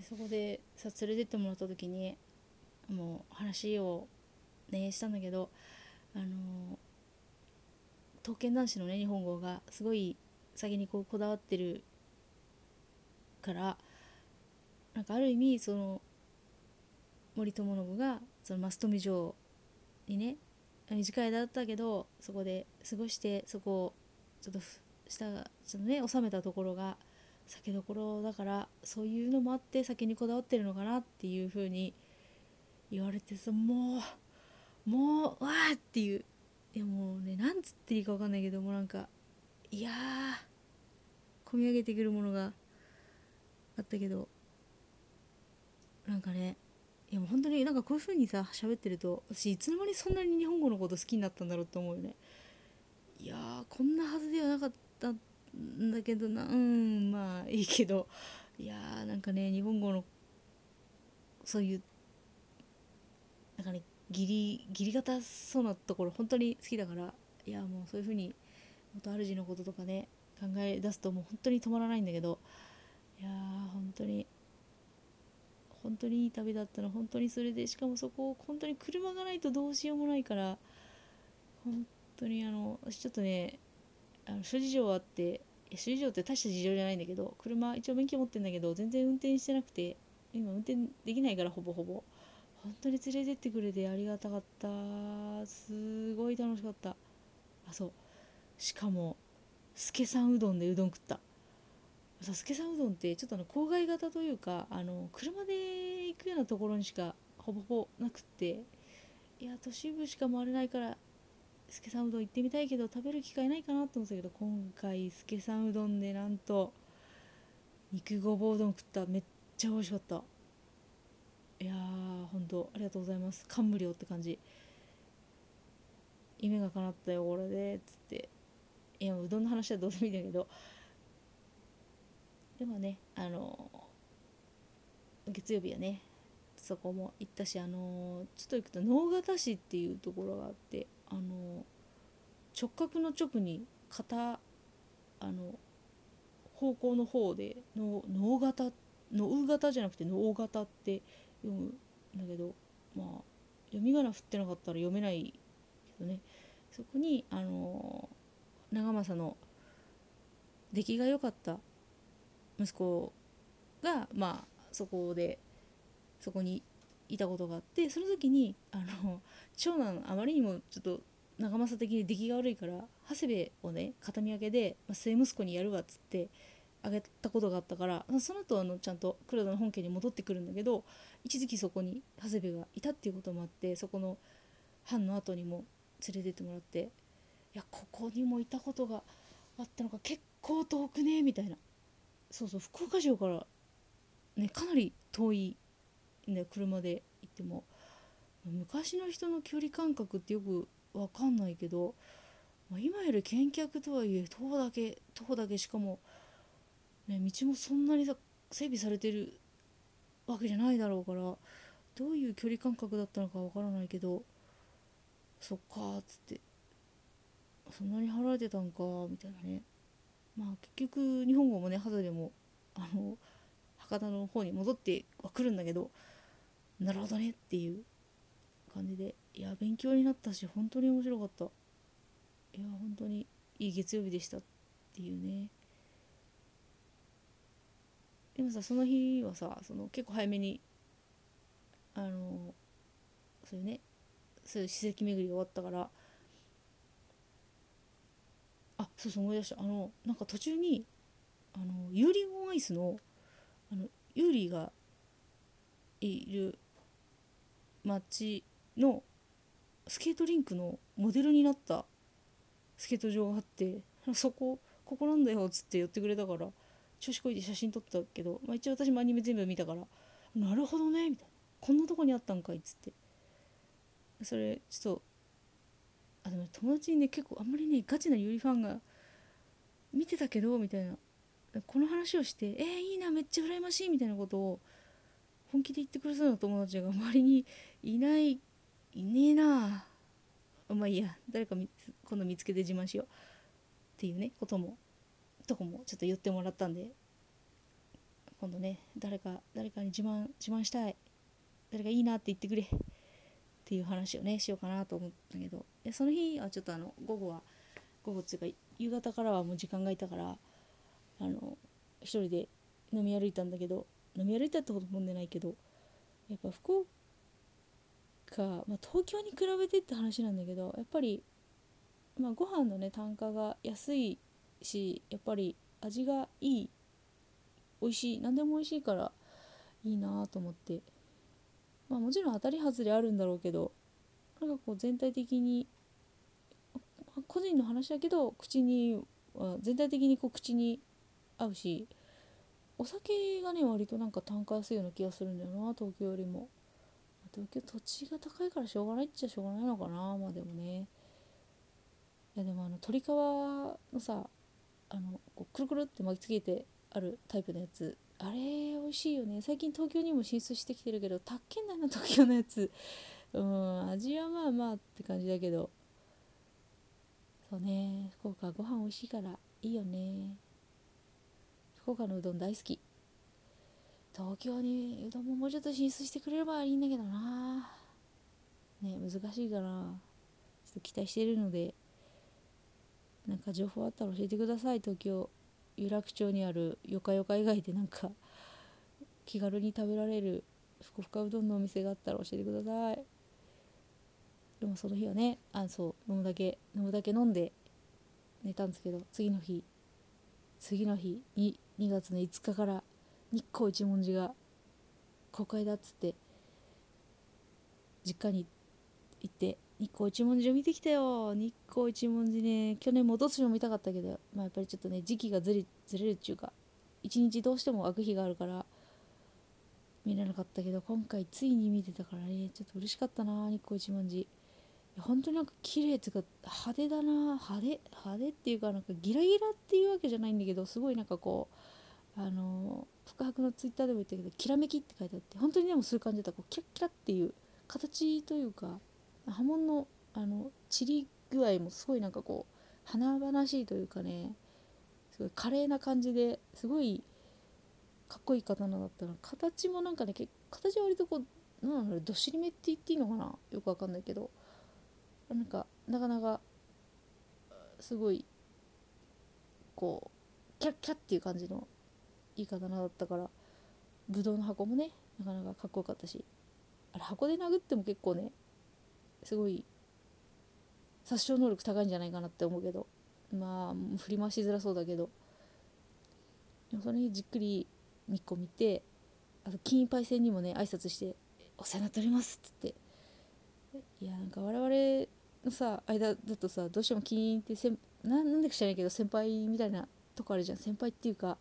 でそこでさ連れてってもらった時にもう話をねしたんだけどあの刀剣男子のね日本語がすごい先にこうこだわってるからなんかある意味その森友信がその増富城にね短い間だったけどそこで過ごしてそこをちょっとしたちょっとね収めたところが酒どころだからそういうのもあって酒にこだわってるのかなっていう風に言われてさもうもうわーっていういやもねなんつっていいか分かんないけどもなんかいやー込み上げてくるものがあったけどなんかねいやもう本当になんかこういう風にさ喋ってると私いつの間にそんなに日本語のこと好きになったんだろうって思うよね。いやこんなはずではなかった。んだけどな。うんまあいいけど。いやーなんかね日本語のそういうなんかね義理義理堅そうなところ本当に好きだから。いやもうそういう風に元主のこととかね考え出すともう本当に止まらないんだけど。いやー本当に本当にいい旅だったの。本当にそれでしかもそこを本当に車がないとどうしようもないから。本当にあの私ちょっとねあの諸事情あって諸事情って大した事情じゃないんだけど車一応免許持ってんだけど全然運転してなくて今運転できないからほぼほぼ。本当に連れてってくれてありがたかった。すごい楽しかった。あそう。しかも助さんうどんでうどん食った。さ助さんうどんってちょっとあの郊外型というかあの車で行くようなところにしかほぼほぼなくって。いや都市部しか回れないから助さんうどん行ってみたいけど食べる機会ないかなと思ったけど今回助さんうどんでなんと肉ごぼう丼食っためっちゃ美味しかった。いやーほんとありがとうございます。感無量って感じ。夢が叶ったよこれでっつって。いやうどんの話はどうでもいいんだけど。でもねあの月曜日はねそこも行ったしあのちょっと行くと直方市っていうところがあって。あの直角の直に片あの方向の方での能型能型じゃなくて能型って読むんだけどまあ読み仮名振ってなかったら読めないけどね。そこにあの長政の出来が良かった息子がまあそこでそこにいたことがあってその時にあの長男あまりにもちょっと長政的に出来が悪いから長谷部をね形見分けで、まあ、末息子にやるわっつってあげたことがあったからその後あのちゃんと黒田の本家に戻ってくるんだけど一時期そこに長谷部がいたっていうこともあってそこの藩の後にも連れてってもらっていやここにもいたことがあったのか結構遠くねみたいな。そうそう福岡城からねかなり遠いんだよ車で行っても。昔の人の距離感覚ってよく分かんないけど、今より見客とはいえ徒歩だけ徒歩だけしかも、ね、道もそんなにさ整備されてるわけじゃないだろうからどういう距離感覚だったのか分からないけどそっかーっつってそんなに払えてたんかみたいなね。まあ結局日本語もねハザでもあの博多の方に戻ってはくるんだけどなるほどねっていう感じでいや勉強になったし本当に面白かった。いや本当にいい月曜日でしたっていうね。でもさその日はさその結構早めにあのそういうねそういう史跡巡り終わったからあそうそう思い出した。あのなんか途中にあのユーリ on Ice のあのユーリがいる町のスケートリンクのモデルになったスケート場があってそこここなんだよっつって寄ってくれたから調子こいて写真撮ったけど、まあ、一応私もアニメ全部見たからなるほどねみたいな。こんなとこにあったんかいっつって。それちょっとあでも友達にね結構あんまりねガチなユリファンが見てたけどみたいな。この話をして「えー、いいなめっちゃ羨ましい」みたいなことを本気で言ってくれそうな友達が周りにいないいねえなまあいいや誰か今度見つけて自慢しようっていうねこともとこもちょっと言ってもらったんで今度ね誰か誰かに自慢自慢したい。誰かいいなって言ってくれ。っていう話をねしようかなと思ったけど。その日はちょっとあの午後は午後っていうか夕方からはもう時間がいたからあの一人で飲み歩いたんだけど飲み歩いたってほど飲んでないけどやっぱ福岡、まあ、東京に比べてって話なんだけどやっぱり、まあ、ご飯のね単価が安いしやっぱり味がいい美味しい何でも美味しいからいいなと思って。まあもちろん当たり外れあるんだろうけどなんかこう全体的に個人の話だけど口に全体的にこう口に合うしお酒がね割となんか単価安いような気がするんだよな東京よりも。東京土地が高いからしょうがないっちゃしょうがないのかなまあでもね。いやでもあの鶏皮のさあのこうくるくるって巻きつけてあるタイプのやつ。あれ美味しいよね。最近東京にも進出してきてるけどたっけんだな東京のやつ。うん味はまあまあって感じだけど。そうね福岡ご飯美味しいからいいよね。福岡のうどん大好き。東京にうどんももうちょっと進出してくれればいいんだけどな。ね難しいかなちょっと期待してるのでなんか情報あったら教えてください。東京有楽町にあるよかよか以外でなんか気軽に食べられるふかふかうどんのお店があったら教えてください。でもその日はねあそう飲むだけ飲むだけ飲んで寝たんですけど次の日次の日に2月の5日から日光一文字が公開だっつって実家に行って日光一文字を見てきたよ。日光一文字ね去年もどっちも見たかったけど、まあ、やっぱりちょっとね時期がずれずれるっていうか一日どうしても空く日があるから見れなかったけど今回ついに見てたからねちょっと嬉しかったな日光一文字。本当になんか綺麗っていうか派手だな派手派手っていうかなんかギラギラっていうわけじゃないんだけどすごいなんかこうあの福博のツイッターでも言ったけどきらめきって書いてあって本当にでもそういう感じだった。こうキラキラっていう形というか波紋のあの散り具合もすごいなんかこう華々しいというかねすごい華麗な感じですごいかっこいい刀だったら形もなんかね形は割とこう何だろうどっしりめって言っていいのかな？よくわかんないけど。なんかなかなかすごいこうキャッキャッっていう感じのいい刀だったからぶどうの箱もねなかなかかっこよかったしあれ箱で殴っても結構ねすごい殺傷能力高いんじゃないかなって思うけどまあ振り回しづらそうだけどでもそれにじっくり日光見てあと金パイセンにもね挨拶して「お世話になっております」っつっていやなんか我々のさ間だとさどうしても金ってせんななんでか知らないけど先輩みたいなとこあるじゃん。先輩っていうか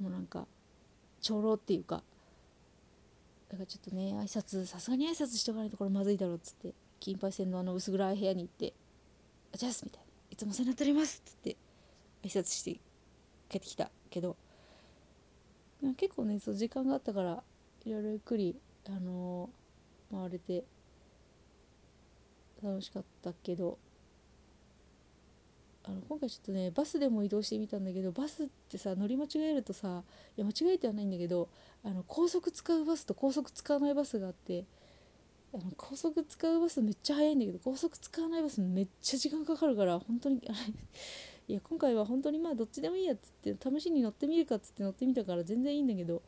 もうなんか長老っていうか。だからちょっとね挨拶さすがに挨拶しておかないとこれまずいだろうっつって。金牌線のあの薄暗い部屋に行って「あじゃあ」みたいな「いつもお世話になっております」っつって挨拶して帰ってきたけど。結構ねそう時間があったからいろいろゆっくりあのー、回れて楽しかったけどあの今回ちょっとねバスでも移動してみたんだけどバスってさ乗り間違えるとさいや間違えてはないんだけどあの高速使うバスと高速使わないバスがあってあの高速使うバスめっちゃ速いんだけど高速使わないバスめっちゃ時間かかるから本当にあれいや今回は本当にまあどっちでもいいやっつって試しに乗ってみるかっつって乗ってみたから全然いいんだけど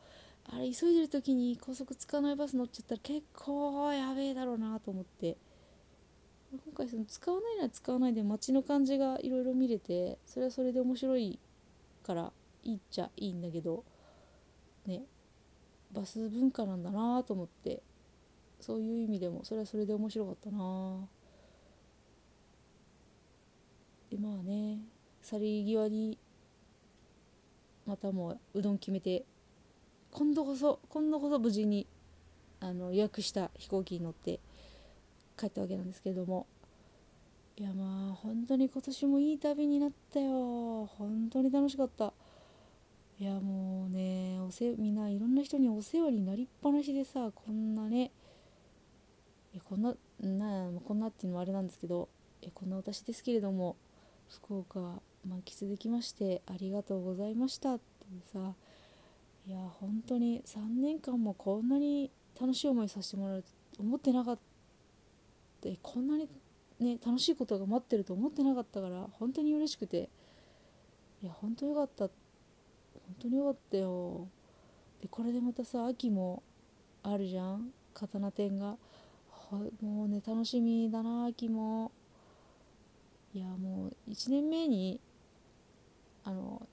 あれ急いでる時に高速使わないバス乗っちゃったら結構やべえだろうなと思って。今回その使わないなら使わないで街の感じがいろいろ見れてそれはそれで面白いからいいっちゃいいんだけどねバス文化なんだなと思ってそういう意味でもそれはそれで面白かったな。でまあね去り際にまたもううどん決めて今度こそ今度こそ無事にあの予約した飛行機に乗って帰ったわけなんですけれども。いやまあ本当に今年もいい旅になったよ。本当に楽しかった。いやもうねおせみんないろんな人にお世話になりっぱなしでさこんなねこんななこんなっていうのもあれなんですけどこんな私ですけれども福岡満喫できましてありがとうございましたってさいや本当に3年間もこんなに楽しい思いさせてもらうと思ってなかったこんなにね楽しいことが待ってると思ってなかったから本当に嬉しくて。いや本当よかった。本当によかったよ。でこれでまたさ秋もあるじゃん。刀店が。もうね楽しみだな秋も。いやもう1年目にあの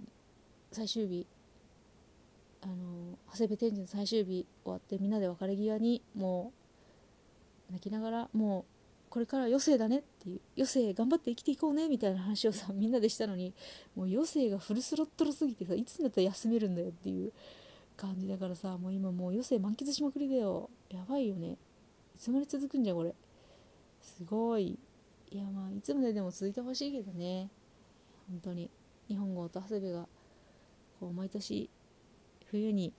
最終日。あの長谷部天神の最終日終わってみんなで別れ際にもう泣きながらもうこれから余生だねっていう余生頑張って生きていこうねみたいな話をさみんなでしたのにもう余生がフルスロットルすぎてさいつになったら休めるんだよっていう感じだからさ もう今もう余生満喫しまくりだよやばいよねいつまで続くんじゃんこれ。すごい。いやまあいつまででも続いてほしいけどね。本当に。日本語と長谷部がこう毎年冬に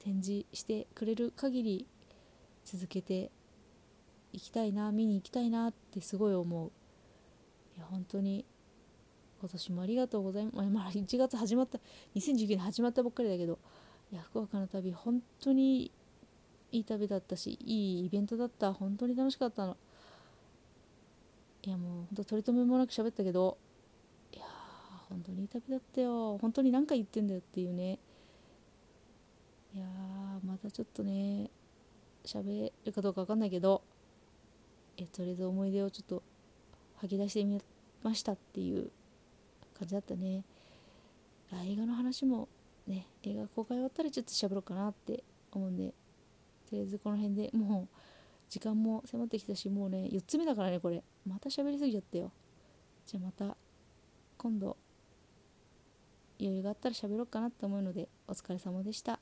展示してくれる限り続けて行きたいな見に行きたいなってすごい思う。いや本当に今年もありがとうございます。まあ1月始まった2019年始まったばっかりだけどいや福岡の旅本当にいい旅だったしいいイベントだった。本当に楽しかったの。いやもう本当取り留めもなく喋ったけどいや本当にいい旅だったよ。本当に何回言ってんだよっていうね。いやまたちょっとね喋るかどうか分かんないけどえとりあえず思い出をちょっと吐き出してみましたっていう感じだったね。映画の話もね映画公開終わったらちょっと喋ろうかなって思うんでとりあえずこの辺でもう時間も迫ってきたしもうね4つ目だからねこれ。また喋りすぎちゃったよ。じゃあまた今度余裕があったら喋ろうかなって思うのでお疲れ様でした。